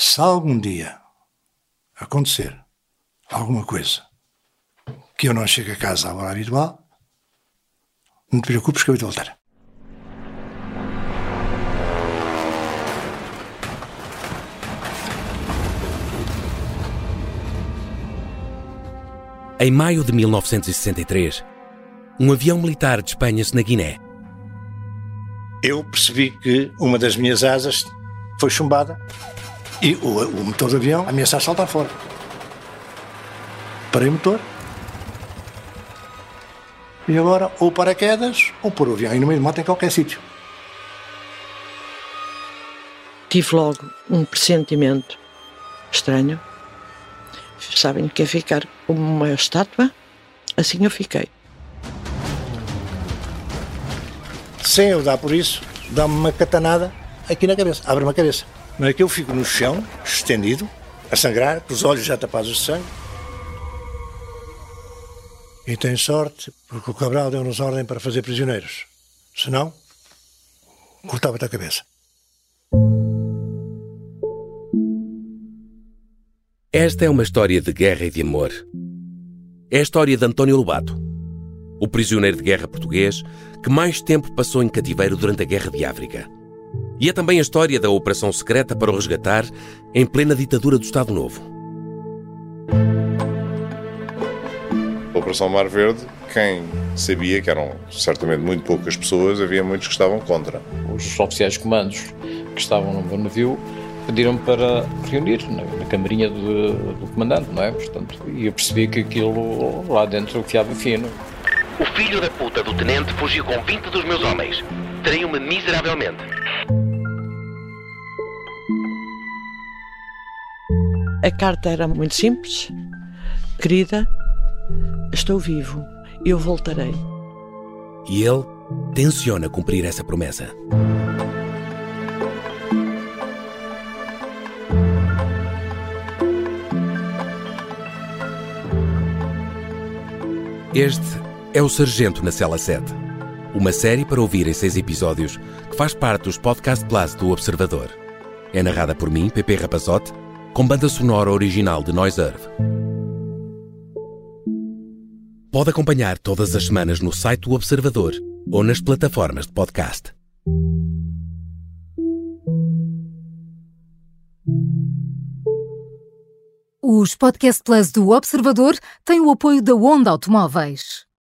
Se algum dia acontecer alguma coisa que eu não chegue a casa à hora habitual, não te preocupes que eu vou voltar. Em maio de 1963, um avião militar despenha-se na Guiné. Eu percebi que uma das minhas asas foi chumbada e o, o motor do avião ameaçava saltar fora. Parei o motor. E agora, ou paraquedas, ou pôr o avião aí no meio do mato em qualquer sítio. Tive logo um pressentimento estranho. Sabem que é ficar como uma estátua? Assim eu fiquei. Sem eu dar por isso, dá-me uma catanada aqui na cabeça, abre-me a cabeça. Não é que eu fico no chão, estendido, a sangrar, com os olhos já tapados de sangue. E tem sorte, porque o Cabral deu-nos ordem para fazer prisioneiros. Senão, cortava-te a cabeça. Esta é uma história de guerra e de amor. É a história de António Lobato, o prisioneiro de guerra português que mais tempo passou em cativeiro durante a Guerra de África. E é também a história da operação secreta para o resgatar em plena ditadura do Estado Novo. A Operação Mar Verde, quem sabia que eram certamente muito poucas pessoas, havia muitos que estavam contra. Os oficiais de comandos que estavam no meu navio pediram para reunir na, na camarinha do, do, comandante, não é? Portanto, e eu percebi que aquilo lá dentro fiava fino. O filho da puta do tenente fugiu com 20 dos meus homens. Traiu-me miseravelmente. A carta era muito simples. Querida, estou vivo. Eu voltarei. E ele tenciona cumprir essa promessa. Este é o Sargento na Cela 7, uma série para ouvir em seis episódios que faz parte dos Podcast Plus do Observador. É narrada por mim, Pepe Rapazote, com banda sonora original de Noise Earth. Pode acompanhar todas as semanas no site do Observador ou nas plataformas de podcast. Os Podcast Plus do Observador têm o apoio da Onda Automóveis.